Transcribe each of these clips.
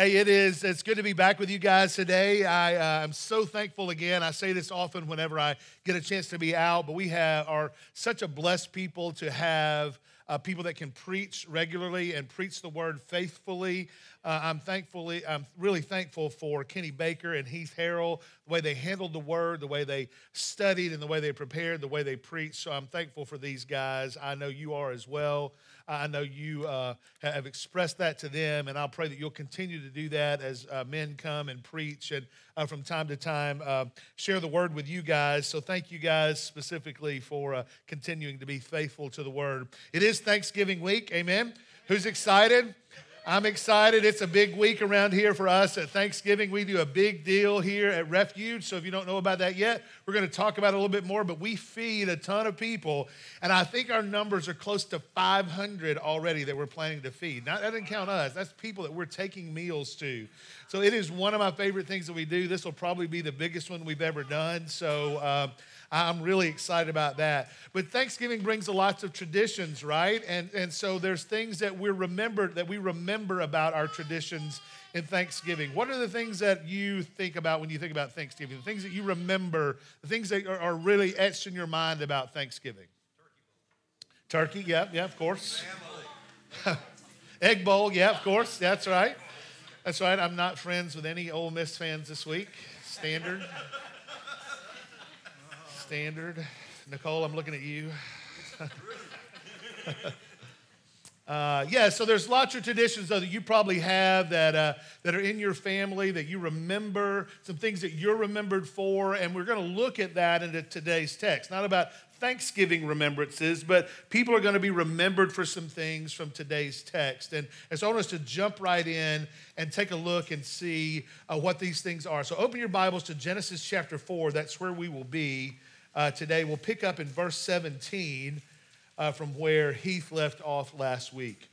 Hey, it is. It's good to be back with you guys today. I, uh, am so thankful again. I say this often whenever I get a chance to be out, but we have are such a blessed people to have uh, people that can preach regularly and preach the word faithfully. Uh, I'm thankfully, I'm really thankful for Kenny Baker and Heath Harrell, the way they handled the word, the way they studied, and the way they prepared, the way they preached. So I'm thankful for these guys. I know you are as well. I know you uh, have expressed that to them, and I'll pray that you'll continue to do that as uh, men come and preach and uh, from time to time uh, share the word with you guys. So thank you guys specifically for uh, continuing to be faithful to the word. It is Thanksgiving week, amen. Who's excited? I'm excited. It's a big week around here for us at Thanksgiving. We do a big deal here at Refuge. So if you don't know about that yet, we're going to talk about it a little bit more. But we feed a ton of people. And I think our numbers are close to 500 already that we're planning to feed. Now, that doesn't count us, that's people that we're taking meals to. So it is one of my favorite things that we do. This will probably be the biggest one we've ever done. So, uh, I'm really excited about that. But Thanksgiving brings a lots of traditions, right? And, and so there's things that we're remembered, that we remember about our traditions in Thanksgiving. What are the things that you think about when you think about Thanksgiving? The things that you remember, the things that are, are really etched in your mind about Thanksgiving? Turkey, yeah, yeah, of course. Egg bowl, yeah, of course. That's right. That's right. I'm not friends with any Ole Miss fans this week. Standard standard. Nicole, I'm looking at you. uh, yeah, so there's lots of traditions though that you probably have that uh, that are in your family that you remember, some things that you're remembered for, and we're going to look at that in today's text. Not about Thanksgiving remembrances, but people are going to be remembered for some things from today's text. And, and so I want us to jump right in and take a look and see uh, what these things are. So open your Bibles to Genesis chapter 4. That's where we will be uh, today. We'll pick up in verse 17 uh, from where Heath left off last week.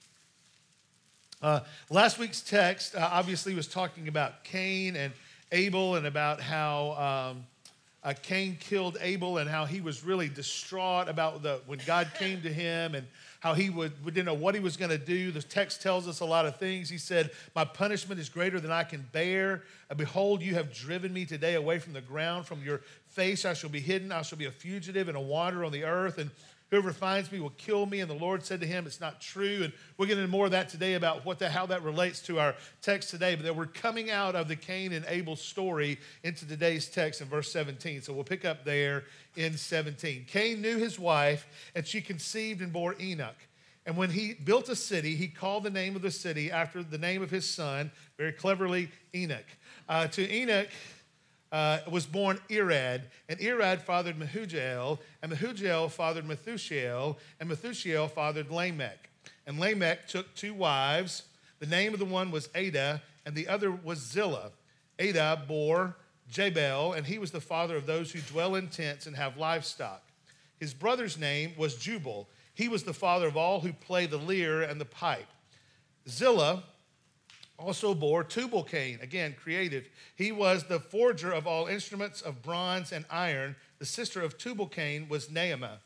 Uh, last week's text uh, obviously was talking about Cain and Abel and about how um, uh, Cain killed Abel and how he was really distraught about the, when God came to him and how he would, didn't know what he was going to do. The text tells us a lot of things. He said, My punishment is greater than I can bear. Behold, you have driven me today away from the ground. From your face I shall be hidden. I shall be a fugitive and a wanderer on the earth. And Whoever finds me will kill me. And the Lord said to him, It's not true. And we'll get into more of that today about what the, how that relates to our text today. But that we're coming out of the Cain and Abel story into today's text in verse 17. So we'll pick up there in 17. Cain knew his wife, and she conceived and bore Enoch. And when he built a city, he called the name of the city after the name of his son, very cleverly, Enoch. Uh, to Enoch, uh, was born Irad, and Irad fathered Mehujael, and Mehujael fathered Methushael, and Methushael fathered Lamech. And Lamech took two wives. The name of the one was Adah, and the other was Zillah. Adah bore Jabal, and he was the father of those who dwell in tents and have livestock. His brother's name was Jubal. He was the father of all who play the lyre and the pipe. Zillah also bore Tubal Cain, again, creative. He was the forger of all instruments of bronze and iron. The sister of Tubal Cain was Naamah.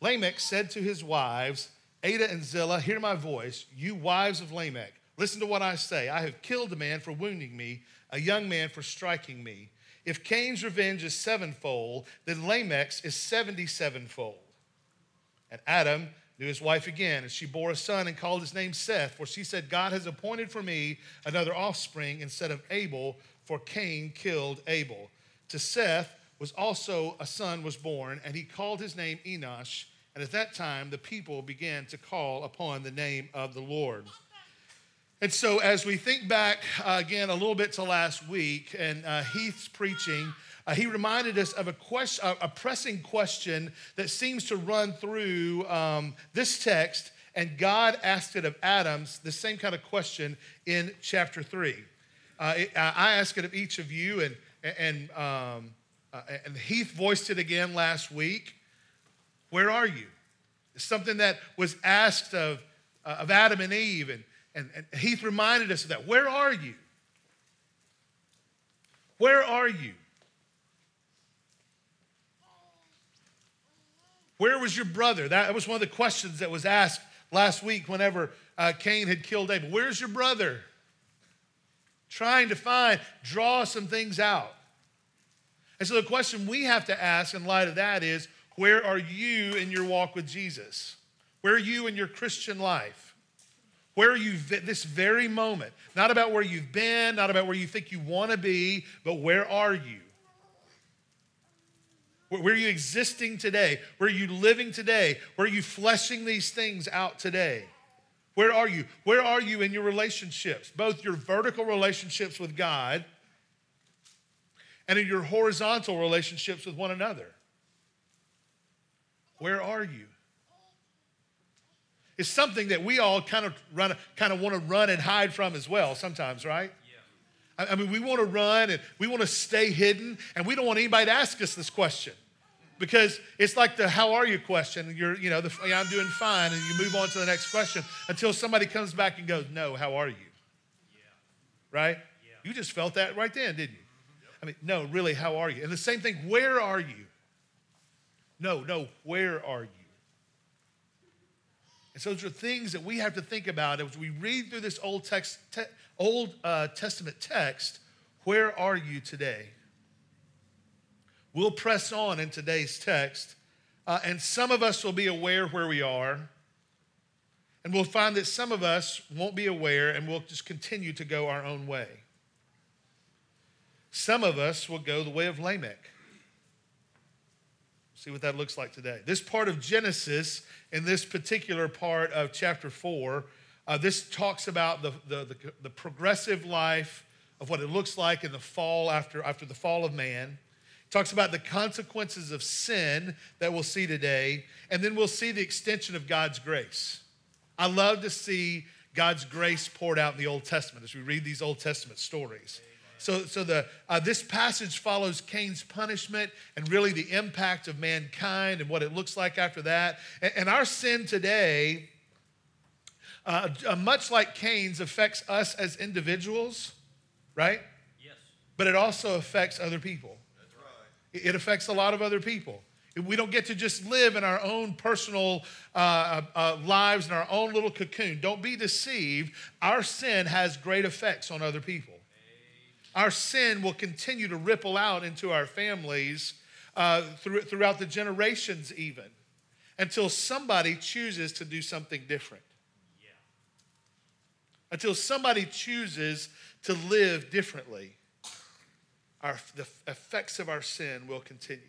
Lamech said to his wives, Adah and Zillah, hear my voice, you wives of Lamech. Listen to what I say. I have killed a man for wounding me, a young man for striking me. If Cain's revenge is sevenfold, then Lamech's is seventy sevenfold. And Adam knew his wife again, and she bore a son and called his name Seth, for she said, God has appointed for me another offspring instead of Abel, for Cain killed Abel. To Seth was also a son was born, and he called his name Enosh. And at that time, the people began to call upon the name of the Lord. And so, as we think back uh, again a little bit to last week and uh, Heath's preaching, uh, he reminded us of a, question, a pressing question that seems to run through um, this text, and God asked it of Adam's, the same kind of question in chapter 3. Uh, it, I ask it of each of you, and, and, um, uh, and Heath voiced it again last week. Where are you? It's something that was asked of, uh, of Adam and Eve, and, and, and Heath reminded us of that. Where are you? Where are you? Where was your brother? That was one of the questions that was asked last week whenever uh, Cain had killed Abel. Where's your brother? trying to find, draw some things out. And so the question we have to ask in light of that is where are you in your walk with Jesus? Where are you in your Christian life? Where are you this very moment? Not about where you've been, not about where you think you want to be, but where are you? Where are you existing today? Where are you living today? Where are you fleshing these things out today? Where are you? Where are you in your relationships? Both your vertical relationships with God and in your horizontal relationships with one another. Where are you? It's something that we all kind of run, kind of want to run and hide from as well sometimes, right? Yeah. I mean, we want to run and we want to stay hidden, and we don't want anybody to ask us this question because it's like the "How are you?" question. You're, you know, the, yeah, I'm doing fine, and you move on to the next question until somebody comes back and goes, "No, how are you?" Yeah. Right? Yeah. You just felt that right then, didn't you? Mm-hmm. I mean, no, really, how are you? And the same thing, where are you? No, no, where are you? And so those are things that we have to think about as we read through this Old, text, te- Old uh, Testament text. Where are you today? We'll press on in today's text, uh, and some of us will be aware where we are, and we'll find that some of us won't be aware and we'll just continue to go our own way. Some of us will go the way of Lamech. See what that looks like today. This part of Genesis, in this particular part of chapter 4, uh, this talks about the, the, the, the, progressive life of what it looks like in the fall after, after the fall of man. It talks about the consequences of sin that we'll see today, and then we'll see the extension of God's grace. I love to see God's grace poured out in the Old Testament as we read these Old Testament stories. So, so the, uh, this passage follows Cain's punishment and really the impact of mankind and what it looks like after that. And, and our sin today, uh, uh, much like Cain's, affects us as individuals, right? Yes. But it also affects other people. That's right. It affects a lot of other people. We don't get to just live in our own personal uh, uh, uh, lives in our own little cocoon. Don't be deceived. Our sin has great effects on other people our sin will continue to ripple out into our families uh, through, throughout the generations, even until somebody chooses to do something different. Yeah. Until somebody chooses to live differently, our, the effects of our sin will continue.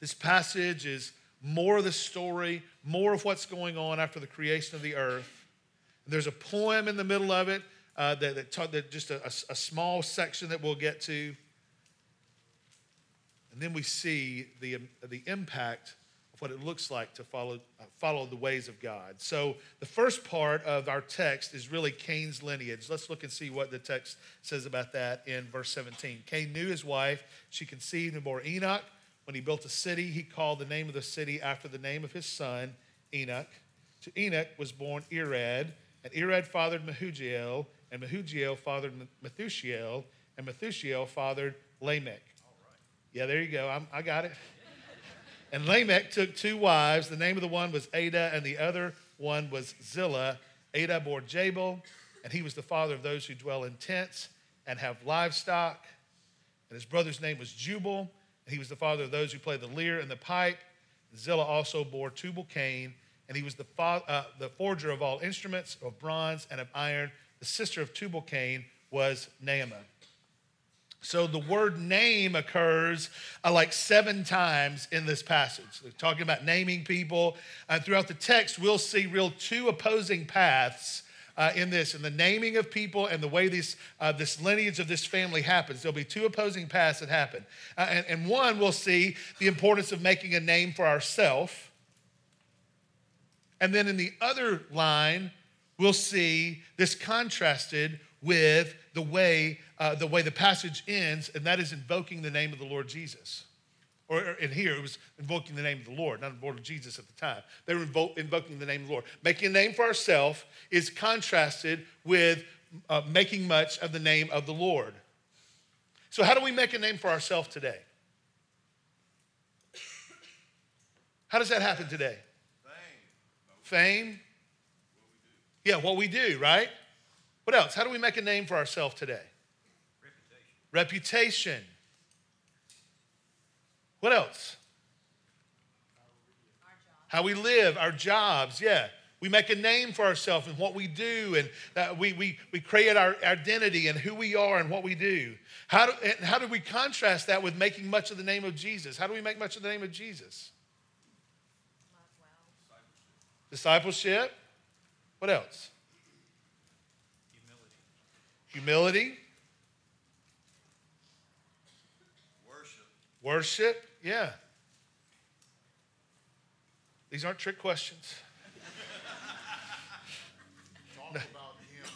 This passage is more of the story, more of what's going on after the creation of the earth. There's a poem in the middle of it uh, that, that, talk, that just a, a, a small section that we'll get to. And then we see the, the impact of what it looks like to follow, uh, follow the ways of God. So the first part of our text is really Cain's lineage. Let's look and see what the text says about that in verse 17. Cain knew his wife. She conceived and bore Enoch. When he built a city, he called the name of the city after the name of his son, Enoch. To Enoch was born Irad, and Irad fathered Mehujael, and Mehujael fathered Methushael, and Methushael fathered Lamech. Yeah, there you go. I'm, i got it. and Lamech took two wives. The name of the one was Adah, and the other one was Zillah. Adah bore Jabal, and he was the father of those who dwell in tents and have livestock. And his brother's name was Jubal, and he was the father of those who play the lyre and the pipe. Zillah also bore Tubal Cain, and he was the, fa- uh, the forger of all instruments of bronze and of iron the sister of Tubal Cain was Naamah. So the word name occurs uh, like seven times in this passage. They're talking about naming people. And throughout the text, we'll see real two opposing paths uh, in this, in the naming of people and the way this, uh, this lineage of this family happens. There'll be two opposing paths that happen. Uh, and, and one, we'll see the importance of making a name for ourselves. And then in the other line, we'll see this contrasted with the way, uh, the way the passage ends, and that is invoking the name of the Lord Jesus. Or, in here, it was invoking the name of the Lord, not the Lord of Jesus at the time. They were invo- invoking the name of the Lord. Making a name for ourselves is contrasted with uh, making much of the name of the Lord. So, how do we make a name for ourselves today? How does that happen today? Fame. Fame? Yeah, what we do, right? What else? How do we make a name for ourselves today? Reputation. Reputation. What else? How we live, our jobs, yeah. We make a name for ourselves and what we do, and uh, we, we, we create our identity and who we are and what we do. How do, how do we contrast that with making much of the name of Jesus? How do we make much of the name of Jesus? Discipleship. What else? Humility. Humility. Worship. Worship. Yeah. These aren't trick questions. Talk about him.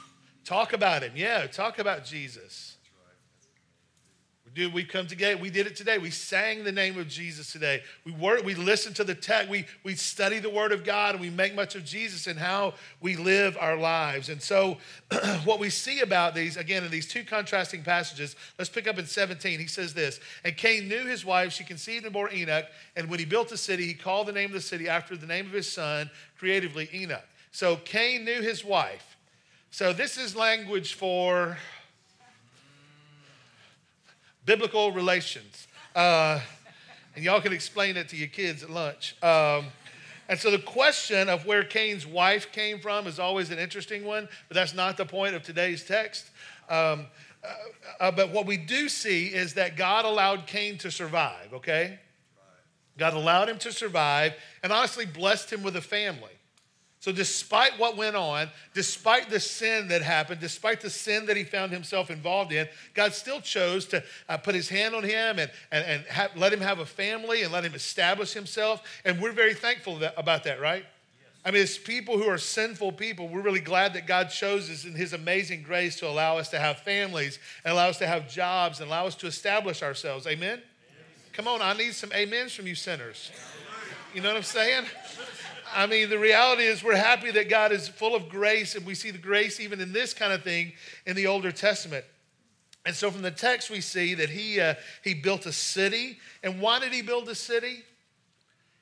Talk about him. Yeah, talk about Jesus. Dude, we come together. We did it today. We sang the name of Jesus today. We work, we listen to the text. We, we study the word of God and we make much of Jesus and how we live our lives. And so, what we see about these, again, in these two contrasting passages, let's pick up in 17. He says this And Cain knew his wife. She conceived and bore Enoch. And when he built a city, he called the name of the city after the name of his son, creatively Enoch. So, Cain knew his wife. So, this is language for biblical relations. Uh, and y'all can explain it to your kids at lunch. Um, and so the question of where Cain's wife came from is always an interesting one, but that's not the point of today's text. Um, uh, uh, but what we do see is that God allowed Cain to survive, okay? God allowed him to survive and honestly blessed him with a family. So, despite what went on, despite the sin that happened, despite the sin that he found himself involved in, God still chose to uh, put his hand on him and, and, and have, let him have a family and let him establish himself. And we're very thankful that, about that, right? I mean, as people who are sinful people, we're really glad that God chose us in His amazing grace to allow us to have families and allow us to have jobs and allow us to establish ourselves. Amen? Come on, I need some amens from you sinners. You know what I'm saying? I mean, the reality is we're happy that God is full of grace, and we see the grace even in this kind of thing in the Older Testament. And so from the text, we see that he, uh, he built a city. And why did he build a city?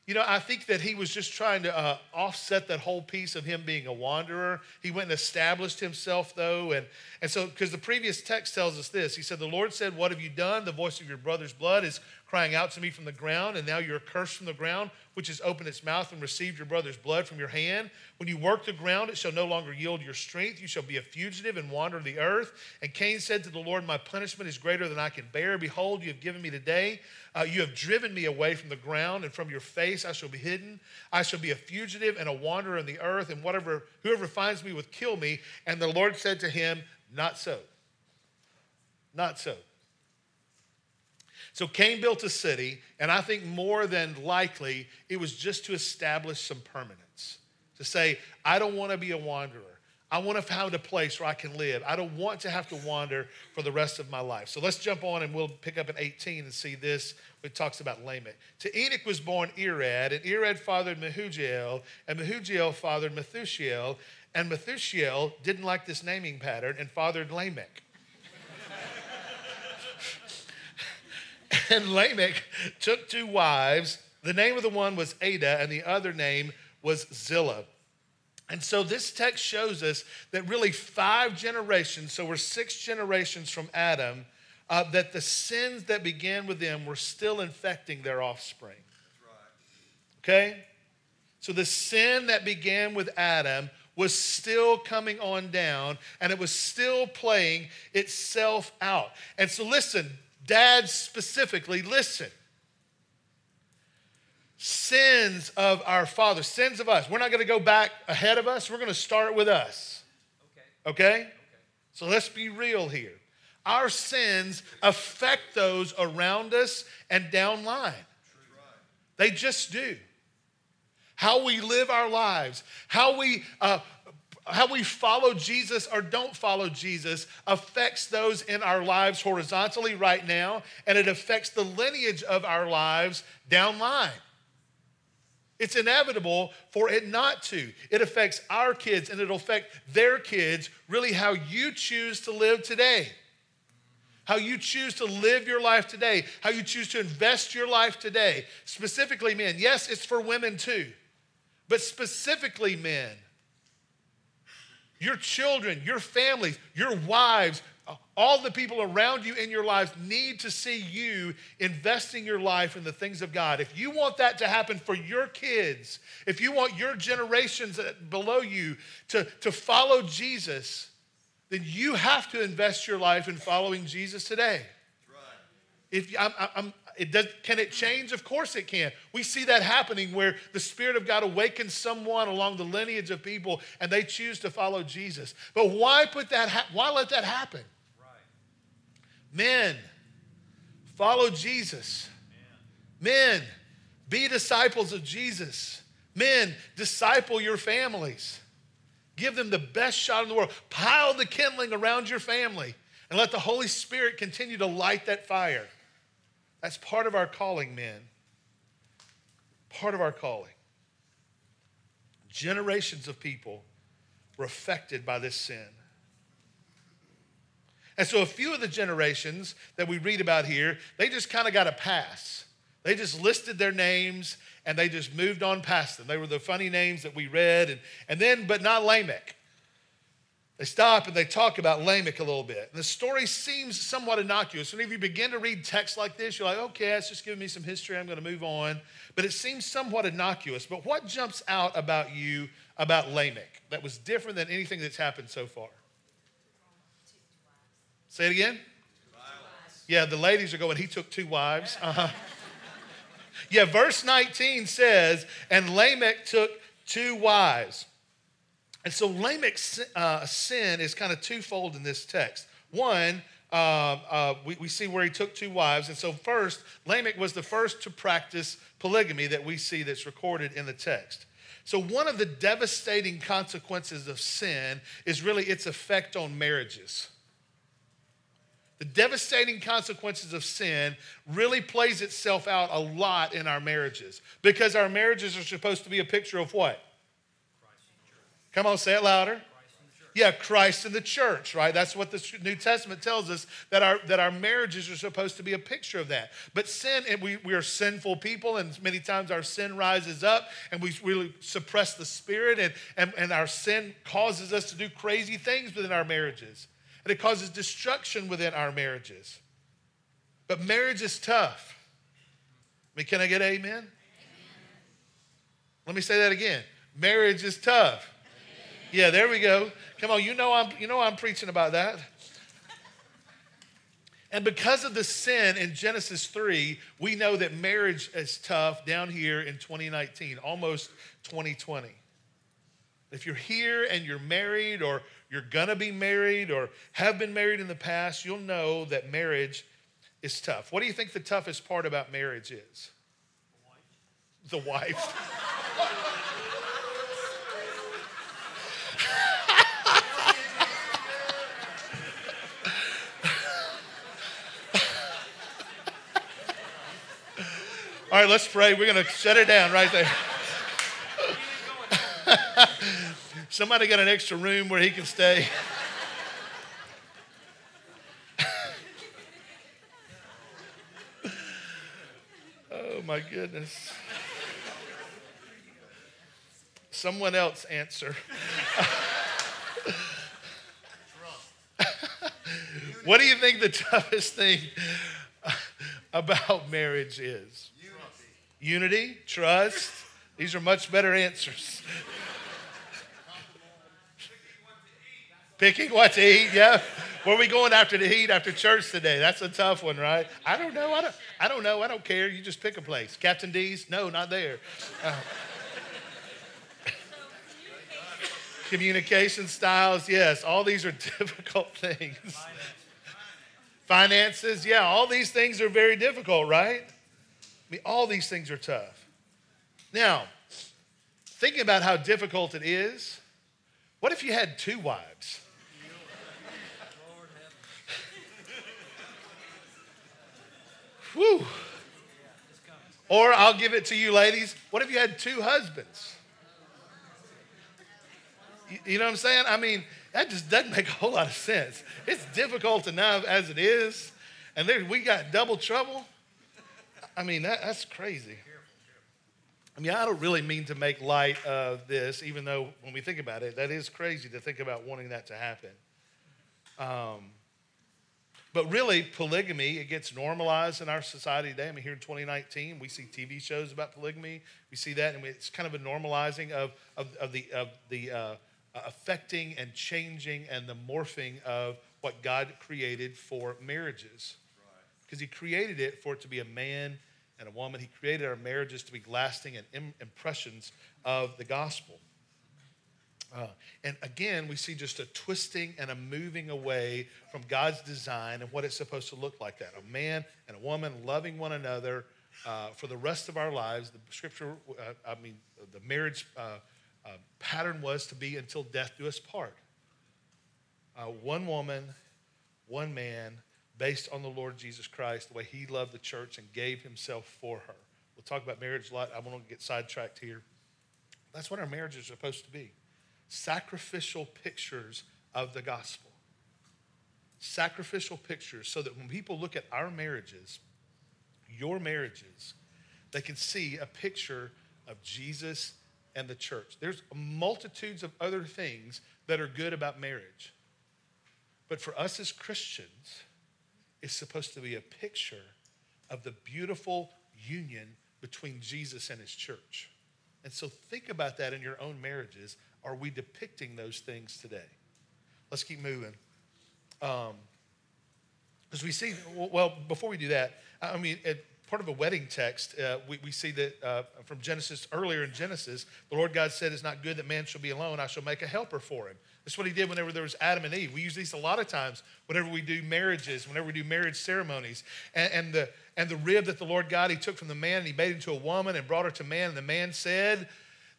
You know, I think that he was just trying to uh, offset that whole piece of him being a wanderer. He went and established himself, though. And, and so, because the previous text tells us this He said, The Lord said, What have you done? The voice of your brother's blood is crying out to me from the ground, and now you're cursed from the ground, which has opened its mouth and received your brother's blood from your hand. When you work the ground, it shall no longer yield your strength. You shall be a fugitive and wander the earth. And Cain said to the Lord, My punishment is greater than I can bear. Behold, you have given me today. Uh, you have driven me away from the ground, and from your face I shall be hidden. I shall be a fugitive and a wanderer in the earth, and whatever whoever finds me would kill me. And the Lord said to him, Not so. Not so. So Cain built a city, and I think more than likely it was just to establish some permanence. To say, I don't want to be a wanderer. I want to find a place where I can live. I don't want to have to wander for the rest of my life. So let's jump on and we'll pick up in 18 and see this. It talks about Lamech. To Enoch was born Irad, and Irad fathered Mehujael, and Mehujael fathered Methushael, and Methushael didn't like this naming pattern and fathered Lamech. and Lamech took two wives. The name of the one was Adah, and the other name was Zillah. And so this text shows us that really five generations, so we're six generations from Adam, uh, that the sins that began with them were still infecting their offspring. Okay? So the sin that began with Adam was still coming on down and it was still playing itself out. And so listen, dads specifically, listen. Sins of our father, sins of us. We're not going to go back ahead of us. We're going to start with us. Okay. Okay? So let's be real here. Our sins affect those around us and downline. They just do. How we live our lives, how we uh, how we follow Jesus or don't follow Jesus affects those in our lives horizontally right now, and it affects the lineage of our lives down line. It's inevitable for it not to. It affects our kids and it'll affect their kids, really, how you choose to live today. How you choose to live your life today, how you choose to invest your life today. Specifically, men. Yes, it's for women too, but specifically, men Your children, your families, your wives, all the people around you in your lives need to see you investing your life in the things of God. If you want that to happen for your kids, if you want your generations below you to, to follow Jesus, then you have to invest your life in following Jesus today. If I'm, I'm, it does, can it change? Of course it can. We see that happening where the Spirit of God awakens someone along the lineage of people and they choose to follow Jesus. But why put that? Ha- why let that happen? Men, follow Jesus. Men, be disciples of Jesus. Men, disciple your families. Give them the best shot in the world. Pile the kindling around your family and let the Holy Spirit continue to light that fire. That's part of our calling, men. Part of our calling. Generations of people were affected by this sin. And so a few of the generations that we read about here, they just kind of got a pass. They just listed their names and they just moved on past them. They were the funny names that we read. And, and then, but not Lamech. They stop and they talk about Lamech a little bit. And the story seems somewhat innocuous. And if you begin to read text like this, you're like, okay, it's just giving me some history. I'm going to move on. But it seems somewhat innocuous. But what jumps out about you about Lamech that was different than anything that's happened so far? Say it again. Yeah, the ladies are going, he took two wives. Uh-huh. yeah, verse 19 says, and Lamech took two wives. And so Lamech's uh, sin is kind of twofold in this text. One, uh, uh, we, we see where he took two wives. And so, first, Lamech was the first to practice polygamy that we see that's recorded in the text. So, one of the devastating consequences of sin is really its effect on marriages. The devastating consequences of sin really plays itself out a lot in our marriages because our marriages are supposed to be a picture of what? Come on, say it louder. Yeah, Christ in the church, right? That's what the New Testament tells us that our that our marriages are supposed to be a picture of that. But sin, and we, we are sinful people, and many times our sin rises up and we really suppress the spirit, and, and, and our sin causes us to do crazy things within our marriages and it causes destruction within our marriages. But marriage is tough. I mean, can I get amen? amen. Let me say that again. Marriage is tough. Yeah, there we go. Come on, you know I'm you know I'm preaching about that. And because of the sin in Genesis 3, we know that marriage is tough down here in 2019, almost 2020. If you're here and you're married or you're gonna be married or have been married in the past, you'll know that marriage is tough. What do you think the toughest part about marriage is? The wife. The wife. All right, let's pray. We're going to shut it down right there. Somebody got an extra room where he can stay. oh my goodness. Someone else answer. what do you think the toughest thing about marriage is? Unity. Trust. These are much better answers. Picking what to eat, yeah. Where are we going after the heat after church today? That's a tough one, right? I don't know. I don't, I don't know. I don't care. You just pick a place. Captain D's? No, not there. Uh, communication styles, yes. All these are difficult things. Finances, yeah. All these things are very difficult, right? I mean, all these things are tough. Now, thinking about how difficult it is, what if you had two wives? Whew. Or I'll give it to you, ladies. What if you had two husbands? You, know what I'm saying? I mean, that just doesn't make a whole lot of sense. It's difficult enough as it is, and there, we got double trouble. I mean, that, that's crazy. I mean, I don't really mean to make light of this, even though when we think about it, that is crazy to think about wanting that to happen. Um, but really, polygamy, it gets normalized in our society today. I mean, here in 2019, we see TV shows about polygamy. We see that, and it's kind of a normalizing of, of, of the, of the uh, affecting and changing and the morphing of what God created for marriages. Because He created it for it to be a man and a woman. He created our marriages to be lasting and impressions of the gospel. Uh, and again, we see just a twisting and a moving away from God's design and what it's supposed to look like that. A man and a woman loving one another uh, for the rest of our lives. The scripture, uh, I mean, the marriage uh, uh, pattern was to be until death do us part. Uh, one woman, one man, based on the Lord Jesus Christ, the way he loved the church and gave himself for her. We'll talk about marriage a lot. I won't get sidetracked here. That's what our marriages are supposed to be sacrificial pictures of the gospel. Sacrificial pictures so that when people look at our marriages, your marriages, they can see a picture of Jesus and the church. There's multitudes of other things that are good about marriage. But for us as Christians, it's supposed to be a picture of the beautiful union between Jesus and his church. And so think about that in your own marriages are we depicting those things today? Let's keep moving. Um, as we see, well, before we do that, I mean, at part of a wedding text, uh, we, we see that uh, from Genesis, earlier in Genesis, the Lord God said, It's not good that man shall be alone. I shall make a helper for him. That's what he did whenever there was Adam and Eve. We use these a lot of times whenever we do marriages, whenever we do marriage ceremonies. And, and, the, and the rib that the Lord God, he took from the man and he made into a woman and brought her to man. And the man said,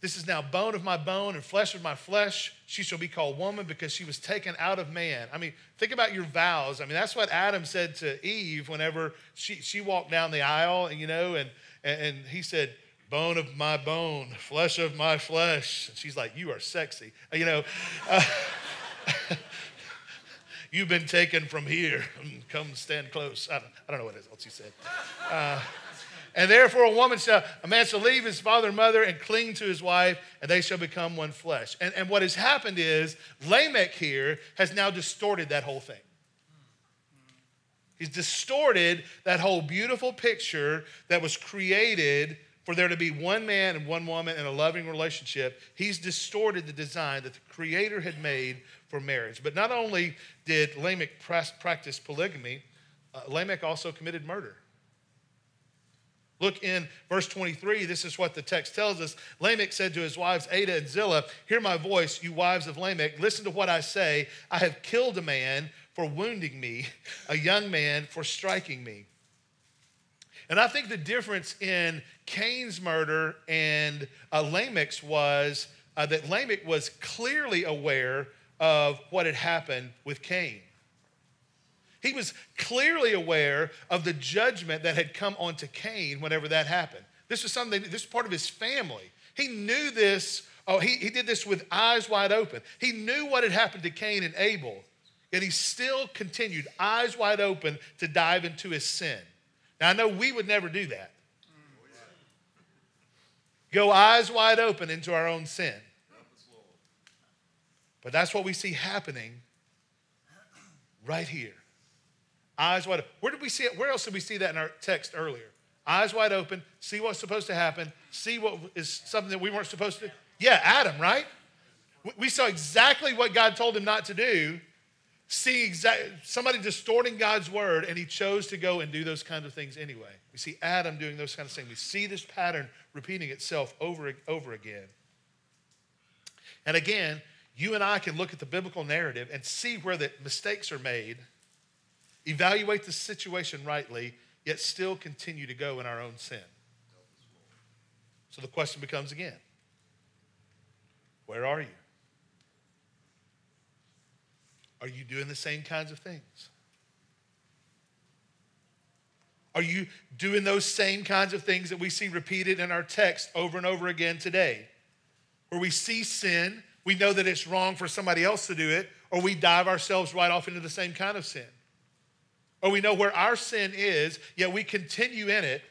this is now bone of my bone and flesh of my flesh. She shall be called woman because she was taken out of man. I mean, think about your vows. I mean, that's what Adam said to Eve whenever she, she walked down the aisle, and you know, and, and he said, bone of my bone, flesh of my flesh. And she's like, you are sexy. Uh, you know, uh, you've been taken from here. Come stand close. I don't, I don't know what else he said. Uh, and therefore, a woman shall, a man shall leave his father and mother and cling to his wife, and they shall become one flesh. And, and what has happened is Lamech here has now distorted that whole thing. He's distorted that whole beautiful picture that was created for there to be one man and one woman in a loving relationship. He's distorted the design that the Creator had made for marriage. But not only did Lamech practice polygamy, uh, Lamech also committed murder. Look in verse 23. This is what the text tells us. Lamech said to his wives, Adah and Zillah, Hear my voice, you wives of Lamech. Listen to what I say. I have killed a man for wounding me, a young man for striking me. And I think the difference in Cain's murder and uh, Lamech's was uh, that Lamech was clearly aware of what had happened with Cain. He was clearly aware of the judgment that had come onto Cain whenever that happened. This was something, this was part of his family. He knew this, oh, he, he did this with eyes wide open. He knew what had happened to Cain and Abel, yet he still continued, eyes wide open, to dive into his sin. Now, I know we would never do that. Go eyes wide open into our own sin. But that's what we see happening right here. Eyes wide open. Where did we see it? Where else did we see that in our text earlier? Eyes wide open, see what's supposed to happen, see what is something that we weren't supposed to. Yeah, Adam, right? We saw exactly what God told him not to do. See exactly somebody distorting God's word, and he chose to go and do those kinds of things anyway. We see Adam doing those kinds of things. We see this pattern repeating itself over and over again. And again, you and I can look at the biblical narrative and see where the mistakes are made evaluate the situation rightly, yet still continue to go in our own sin. So the question becomes again where are you? Are you doing the same kinds of things? Are you doing those same kinds of things that we see repeated in our text over and over again today? Where we see sin, we know that it's wrong for somebody else to do it, or we dive ourselves right off into the same kind of sin or we know where our sin is, yet we continue in it,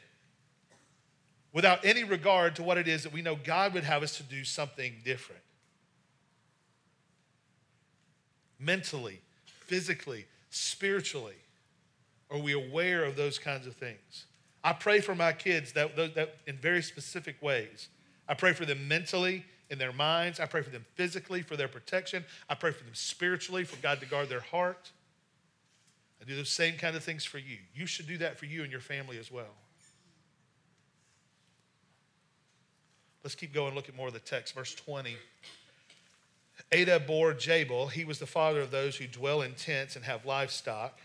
without any regard to what it is that we know God would have us to do something different. Mentally, physically, spiritually, are we aware of those kinds of things? I pray for my kids that, that, in very specific ways. I pray for them mentally, in their minds. I pray for them physically, for their protection. I pray for them spiritually, for God to guard their heart. I do those same kind of things for you. You should do that for you and your family as well. Let's keep going, look at more of the text. Verse 20. Adah bore Jabal. He was the father of those who dwell in tents and have livestock.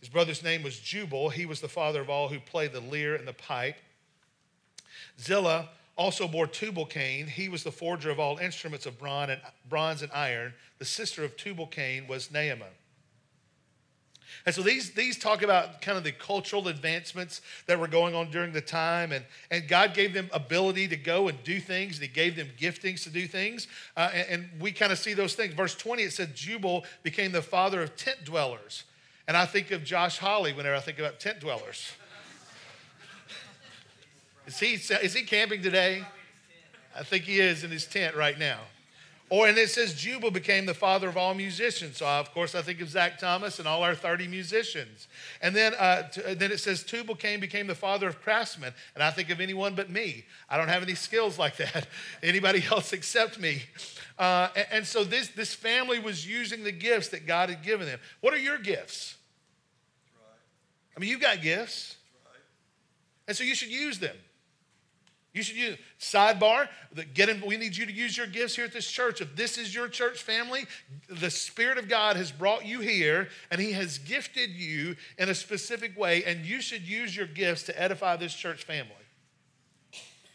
His brother's name was Jubal. He was the father of all who play the lyre and the pipe. Zillah also bore Tubal Cain. He was the forger of all instruments of bronze and iron. The sister of Tubal Cain was Naamah. And so these, these talk about kind of the cultural advancements that were going on during the time. And, and God gave them ability to go and do things. And he gave them giftings to do things. Uh, and, and we kind of see those things. Verse 20, it said Jubal became the father of tent dwellers. And I think of Josh Holly whenever I think about tent dwellers. is, he, is he camping today? I think he is in his tent right now. Or, and it says Jubal became the father of all musicians. So, of course, I think of Zach Thomas and all our 30 musicians. And then, uh, t- then it says Tubal Cain became the father of craftsmen. And I think of anyone but me. I don't have any skills like that. Anybody else except me. Uh, and, and, so this, this family was using the gifts that God had given them. What are your gifts? I mean, you've got gifts. And so you should use them. You should use sidebar. Get in, we need you to use your gifts here at this church. If this is your church family, the Spirit of God has brought you here and He has gifted you in a specific way, and you should use your gifts to edify this church family.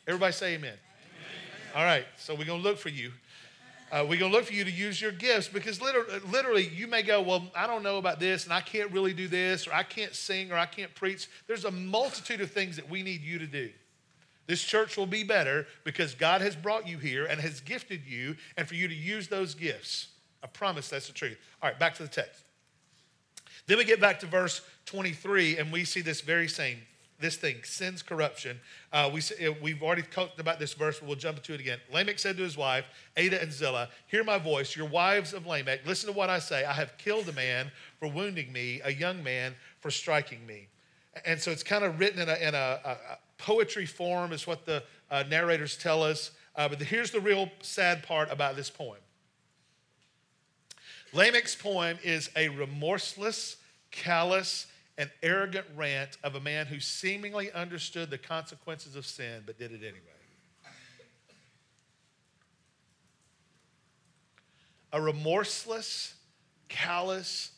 Everybody say amen. amen. All right, so we're going to look for you. Uh, we're going to look for you to use your gifts because literally, literally, you may go, Well, I don't know about this, and I can't really do this, or I can't sing, or I can't preach. There's a multitude of things that we need you to do. This church will be better because God has brought you here and has gifted you, and for you to use those gifts. I promise that's the truth. All right, back to the text. Then we get back to verse 23, and we see this very same this thing sin's corruption. Uh, we, we've already talked about this verse, but we'll jump into it again. Lamech said to his wife, Adah and Zillah, Hear my voice, your wives of Lamech, listen to what I say. I have killed a man for wounding me, a young man for striking me. And so it's kind of written in a, in a, a, poetry form, is what the uh, narrators tell us. Uh, but here's the real sad part about this poem Lamech's poem is a remorseless, callous, and arrogant rant of a man who seemingly understood the consequences of sin but did it anyway. A remorseless, callous,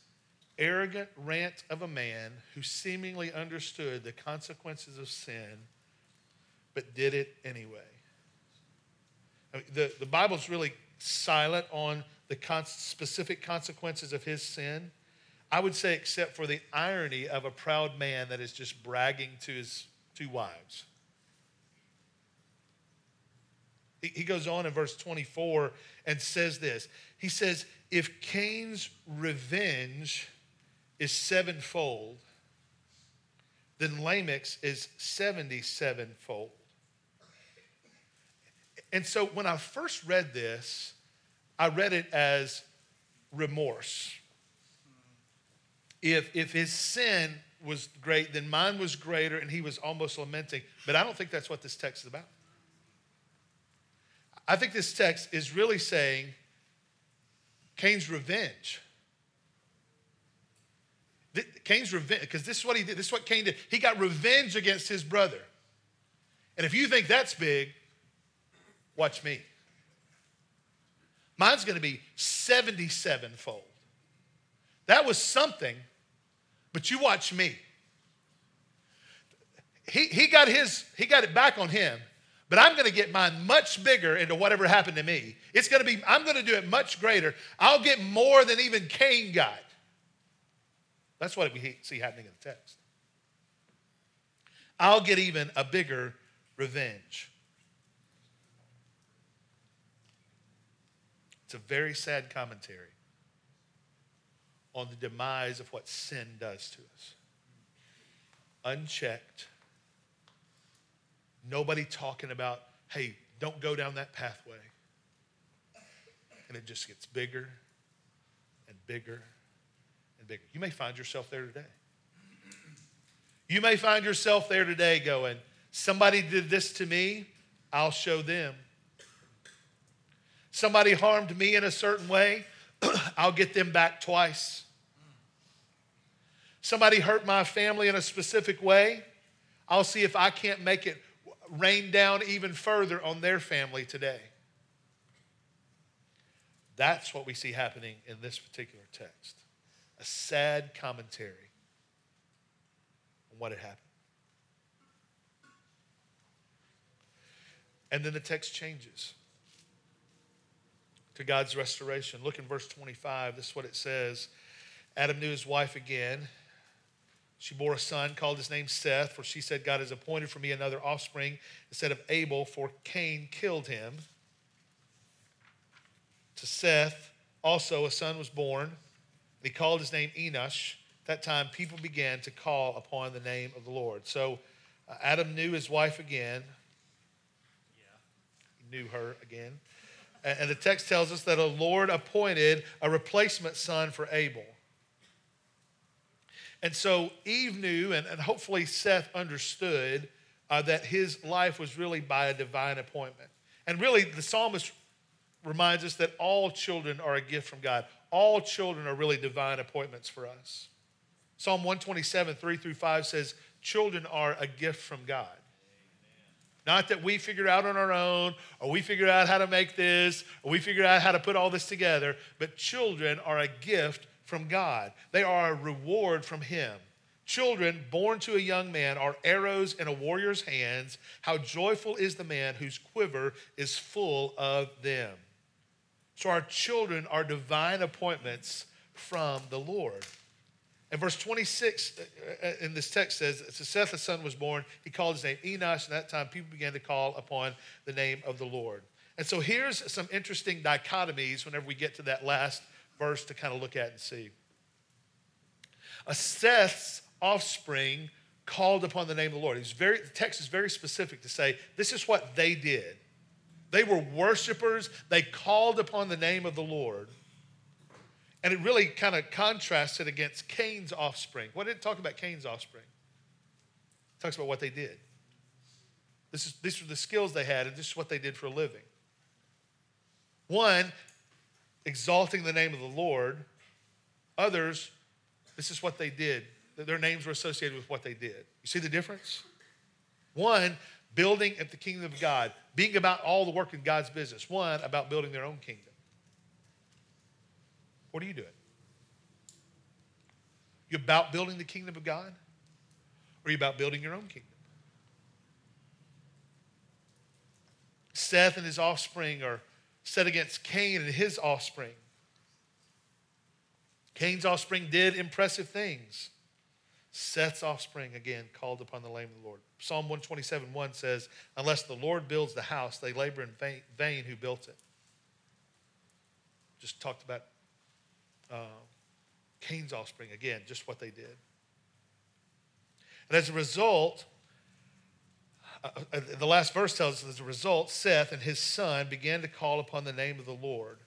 arrogant rant of a man who seemingly understood the consequences of sin, but did it anyway. I mean, the, the Bible's really silent on the con- specific consequences of his sin. I would say, except for the irony of a proud man that is just bragging to his two wives. He, he goes on in verse 24 and says this He says, If Cain's revenge is sevenfold, then Lamech's is 77 fold. And so when I first read this, I read it as remorse. If, if his sin was great, then mine was greater and he was almost lamenting. But I don't think that's what this text is about. I think this text is really saying Cain's revenge Cain's revenge, because this is what he did. This is what Cain did. He got revenge against his brother. And if you think that's big, watch me. Mine's going to be 77 fold. That was something, but you watch me. He, he got his, he got it back on him, but I'm going to get mine much bigger into whatever happened to me. It's going to be, I'm going to do it much greater. I'll get more than even Cain got. That's what we see happening in the text. I'll get even a bigger revenge. It's a very sad commentary on the demise of what sin does to us. Unchecked, Nobody talking about, hey, don't go down that pathway. And it just gets bigger and bigger bigger. You may find yourself there today. You may find yourself there today going, somebody did this to me, I'll show them. Somebody harmed me in a certain way, I'll get them back twice. Somebody hurt my family in a specific way, I'll see if I can't make it rain down even further on their family today. That's what we see happening in this particular text a sad commentary on what had happened. And then the text changes to God's restoration. Look in verse 25. This is what it says Adam knew his wife again she bore a son, called his name Seth, for she said, God has appointed for me another offspring instead of Abel, for Cain killed him. To Seth also a son was born, he called his name Enosh. At that time, people began to call upon the name of the Lord. So uh, Adam knew his wife again. Yeah. He knew her again. And the text tells us that the Lord appointed a replacement son for Abel. And so Eve knew, and, and hopefully Seth understood, uh, that his life was really by a divine appointment. And really, the psalmist reminds us that all children are a gift from God. All children are really divine appointments for us. Psalm 127, 3 through 5 says, Children are a gift from God. Not that we figure out on our own, or we figure out how to make this, or we figure out how to put all this together, but children are a gift from God. They are a reward from Him. Children born to a young man are arrows in a warrior's hands. How joyful is the man whose quiver is full of them. So our children are divine appointments from the Lord. And verse 26 uh, uh, in this text says, So Seth, the son, was born. He called his name Enosh, and that time people began to call upon the name of the Lord. And so here's some interesting dichotomies whenever we get to that last verse to kind of look at and see. A Seth's offspring called upon the name of the Lord. He's very, the text is very specific to say this is what they did. They were worshipers, they called upon the name of the Lord. And it really kind of contrasted against Cain's offspring. What did it talk about Cain's offspring? It talks about what they did. This is, these are the skills they had, and this is what they did for a living. One, exalting the name of the Lord. Others, this is what they did. Their names were associated with what they did. You see the difference? One, building at the kingdom of God, being about all the work in God's business. One, about building their own kingdom. What are you doing? You about building the kingdom of God? Or are you about building your own kingdom? Seth and his offspring are set against Cain and his offspring. Cain's offspring did impressive things. Seth's offspring, again, called upon the name of the Lord. Psalm 127 1 says, Unless the Lord builds the house, they labor in vain, who built it. Just talked about uh, Cain's offspring, again, just what they did. And as a result, uh, uh, the last verse tells us as a result, Seth and his son began to call upon the name of the Lord.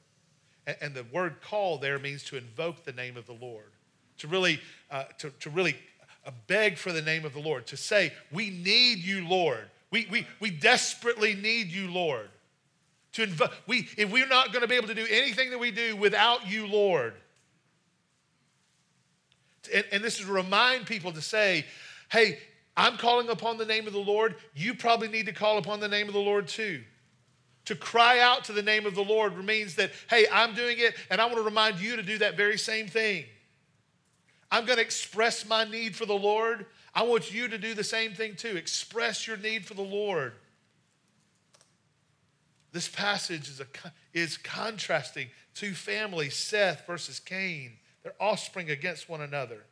And, and the word call there means to invoke the name of the Lord, to really, uh, to, to really uh, beg for the name of the Lord, to say, We need you, Lord. We, we, we desperately need you, Lord. To invo- we, if we're not going to be able to do anything that we do without you, Lord. And, and this is to remind people to say, hey, I'm calling upon the name of the Lord. You probably need to call upon the name of the Lord too. To cry out to the name of the Lord means that, hey, I'm doing it, and I want to remind you to do that very same thing. I'm going to express my need for the Lord. I want you to do the same thing too. Express your need for the Lord. This passage is, a, is contrasting two families, Seth versus Cain, their offspring against one another.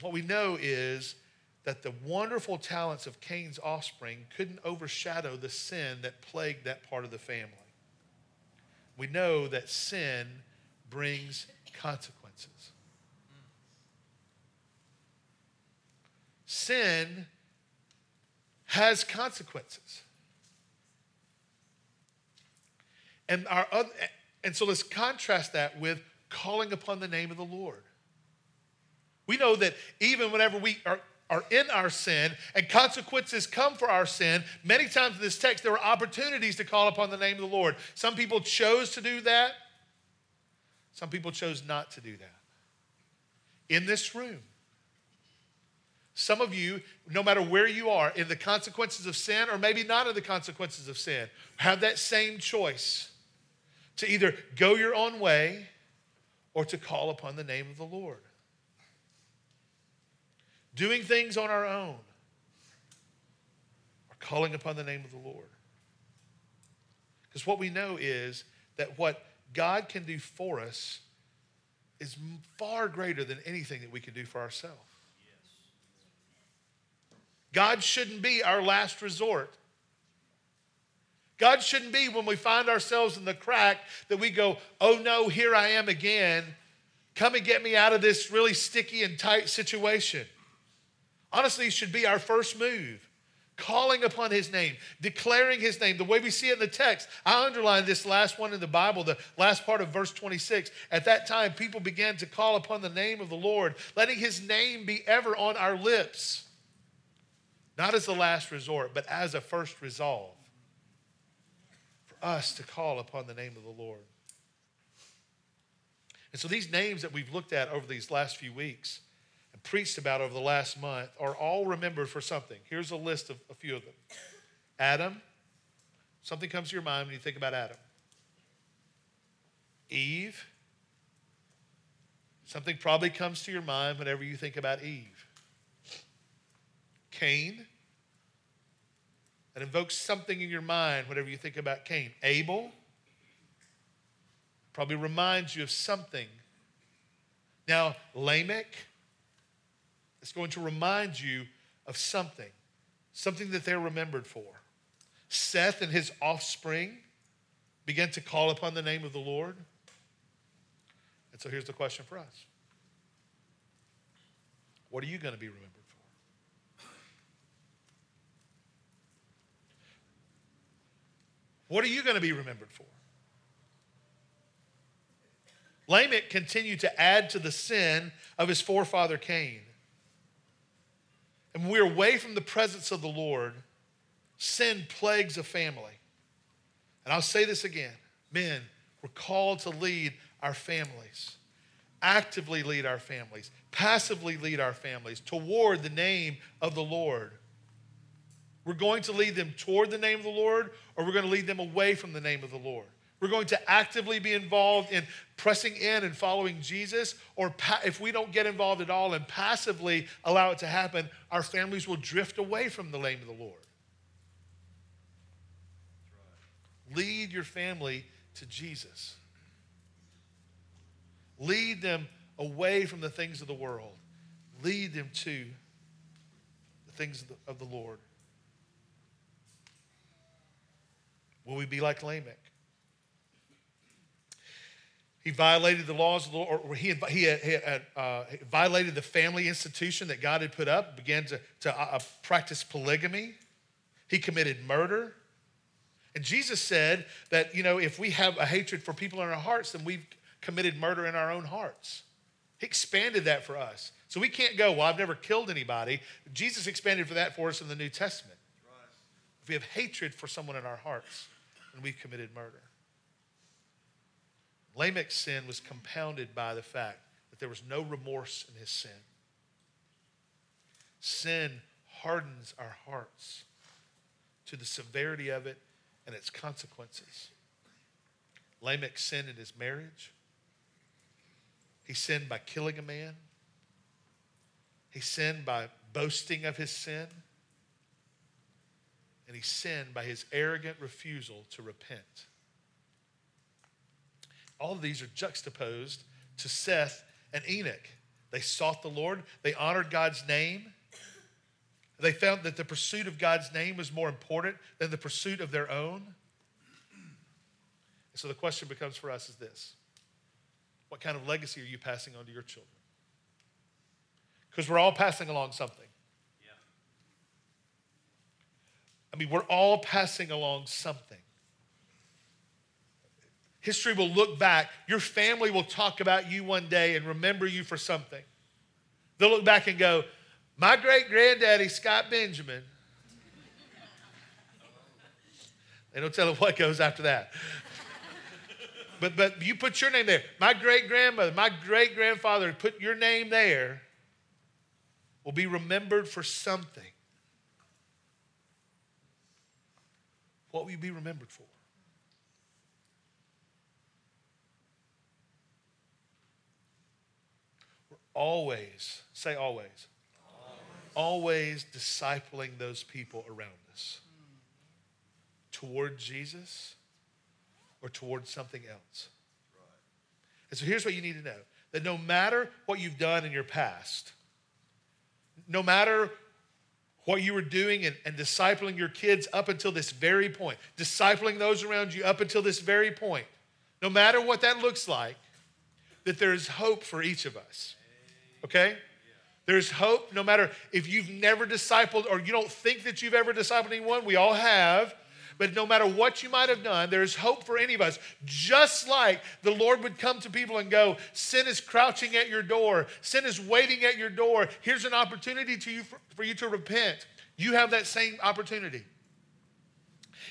What we know is that the wonderful talents of Cain's offspring couldn't overshadow the sin that plagued that part of the family. We know that sin brings consequences. Sin has consequences. And, our other, and so let's contrast that with calling upon the name of the Lord. We know that even whenever we are, are in our sin and consequences come for our sin, many times in this text there were opportunities to call upon the name of the Lord. Some people chose to do that, some people chose not to do that. In this room, some of you, no matter where you are, in the consequences of sin or maybe not in the consequences of sin, have that same choice to either go your own way or to call upon the name of the Lord. Doing things on our own or calling upon the name of the Lord. Because what we know is that what God can do for us is far greater than anything that we can do for ourselves. God shouldn't be our last resort. God shouldn't be when we find ourselves in the crack that we go, oh no, here I am again. Come and get me out of this really sticky and tight situation. Honestly, it should be our first move. Calling upon his name, declaring his name, the way we see it in the text. I underlined this last one in the Bible, the last part of verse 26. At that time, people began to call upon the name of the Lord, letting his name be ever on our lips. Not as the last resort, but as a first resolve for us to call upon the name of the Lord. And so these names that we've looked at over these last few weeks preached about over the last month are all remembered for something. Here's a list of a few of them Adam, something comes to your mind when you think about Adam. Eve, something probably comes to your mind whenever you think about Eve. Cain, that invokes something in your mind whenever you think about Cain. Abel probably reminds you of something. Now, Lamech is going to remind you of something, something that they're remembered for. Seth and his offspring began to call upon the name of the Lord. And so here's the question for us What are you going to be remembered? For? What are you going to be remembered for? Lamech continued to add to the sin of his forefather Cain. And we're away from the presence of the Lord, sin plagues a family. And I'll say this again men, we're called to lead our families, actively lead our families, passively lead our families toward the name of the Lord. We're going to lead them toward the name of the Lord, or we're going to lead them away from the name of the Lord. We're going to actively be involved in pressing in and following Jesus, or pa- if we don't get involved at all and passively allow it to happen, our families will drift away from the name of the Lord. Lead your family to Jesus. Lead them away from the things of the world. Lead them to the things of the, of the Lord. Will we be like Lamech? He violated the laws of the Lord, or he, he, had, he had, uh, violated the family institution that God had put up, began to, to uh, uh, practice polygamy. He committed murder. And Jesus said that, you know, if we have a hatred for people in our hearts, then we've committed murder in our own hearts. He expanded that for us. So we can't go, well, I've never killed anybody. Jesus expanded for that for us in the New Testament. Right. If we have hatred for someone in our hearts, and we've committed murder. Lamech's sin was compounded by the fact that there was no remorse in his sin. Sin hardens our hearts to the severity of it and its consequences. Lamech sinned in his marriage. He sinned by killing a man. He sinned by boasting of his sin and he sinned by his arrogant refusal to repent. All of these are juxtaposed to Seth and Enoch. They sought the Lord, they honored God's name. They found that the pursuit of God's name was more important than the pursuit of their own. And so the question becomes for us is this What kind of legacy are you passing on to your children? Because we're all passing along something. I mean, we're all passing along something. History will look back. Your family will talk about you one day and remember you for something. They'll look back and go, My great granddaddy, Scott Benjamin. They don't tell them what goes after that. but, but you put your name there. My great grandmother, my great grandfather, put your name there, will be remembered for something. What will you be remembered for? Always, say always, always, always discipling those people around us toward Jesus or toward something else. And so here's what you need to know that no matter what you've done in your past, no matter what you were doing and, and, discipling your kids up until this very point, discipling those around you up until this very point, no matter what that looks like, that there is hope for each of us. Okay? There's hope no matter if you've never discipled or you don't think that you've ever discipled anyone, we all have. But no matter what you might have done, there's hope for any of us. Just like the Lord would come to people and go, Sin is crouching at your door, sin is waiting at your door. Here's an opportunity to you for, for you to repent. You have that same opportunity.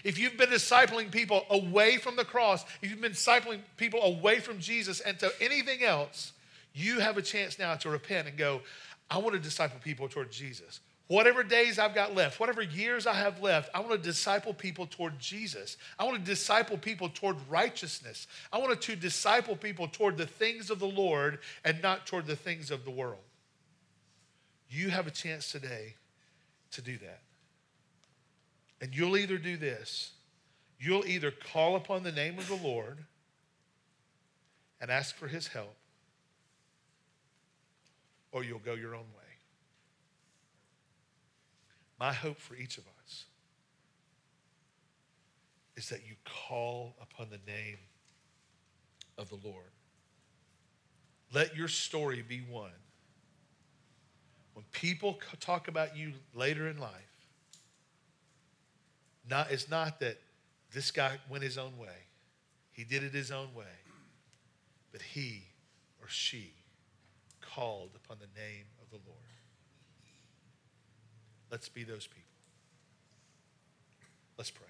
If you've been discipling people away from the cross, if you've been discipling people away from Jesus and to anything else, you have a chance now to repent and go, I want to disciple people toward Jesus. Whatever days I've got left, whatever years I have left, I want to disciple people toward Jesus. I want to disciple people toward righteousness. I want to disciple people toward the things of the Lord and not toward the things of the world. You have a chance today to do that. And you'll either do this, you'll either call upon the name of the Lord and ask for his help, or you'll go your own way. My hope for each of us is that you call upon the name of the Lord. Let your story be one. When people talk about you later in life, not, it's not that this guy went his own way. He did it his own way. But he or she called upon the name of the Lord. Let's be those people. Let's pray.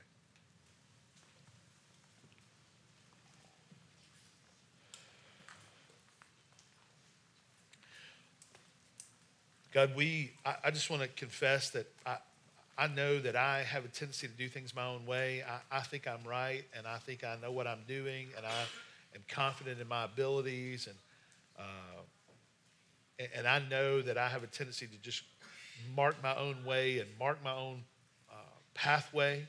God, we, I, I just want to confess that I, I know that I have a tendency to do things my own way. I, I think I'm right, and I think I know what I'm doing, and I am confident in my abilities, and, uh, and I know that I have a tendency to just mark my own way and mark my own uh, pathway.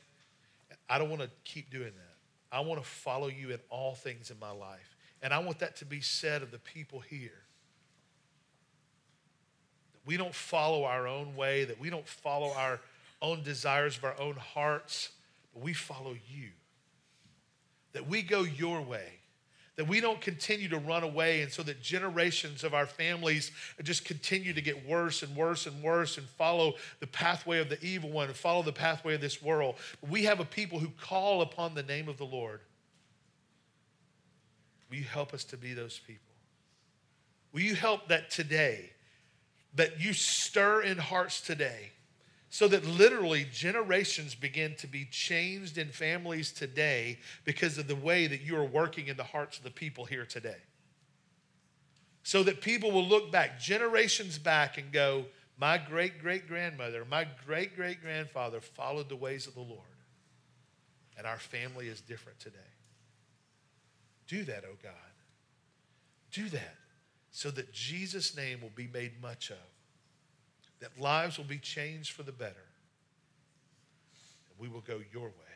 I don't want to keep doing that. I want to follow you in all things in my life. And I want that to be said of the people here. That we don't follow our own way, that we don't follow our own desires of our own hearts, but we follow you. That we go your way that we don't continue to run away and so that generations of our families just continue to get worse and worse and worse and follow the pathway of the evil one and follow the pathway of this world. We have a people who call upon the name of the Lord. Will you help us to be those people? Will you help that today, that you stir in hearts today? So that literally generations begin to be changed in families today because of the way that you are working in the hearts of the people here today. So that people will look back, generations back, and go, My great great grandmother, my great great grandfather followed the ways of the Lord. And our family is different today. Do that, oh God. Do that so that Jesus' name will be made much of that lives will be changed for the better. And we will go your way.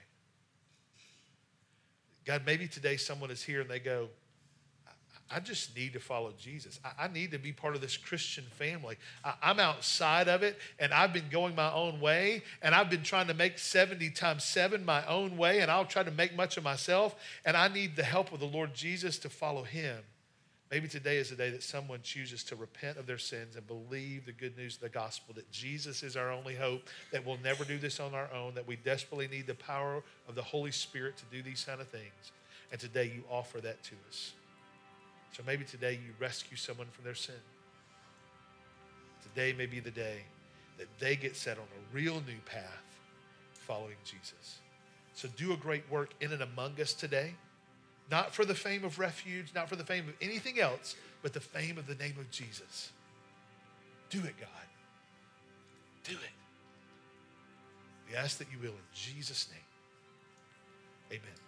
God, maybe today someone is here and they go, I just need to follow Jesus. I, need to be part of this Christian family. I, am outside of it and I've been going my own way and I've been trying to make 70 times 7 my own way and I'll try to make much of myself. And I need the help of the Lord Jesus to follow him Maybe today is the day that someone chooses to repent of their sins and believe the good news of the gospel that Jesus is our only hope, that we'll never do this on our own, that we desperately need the power of the Holy Spirit to do these kind of things. And today you offer that to us. So maybe today you rescue someone from their sin. Today may be the day that they get set on a real new path following Jesus. So do a great work in and among us today. Not for the fame of refuge, not for the fame of anything else, but the fame of the name of Jesus. Do it, God. Do it. We ask that you will in Jesus' name. Amen.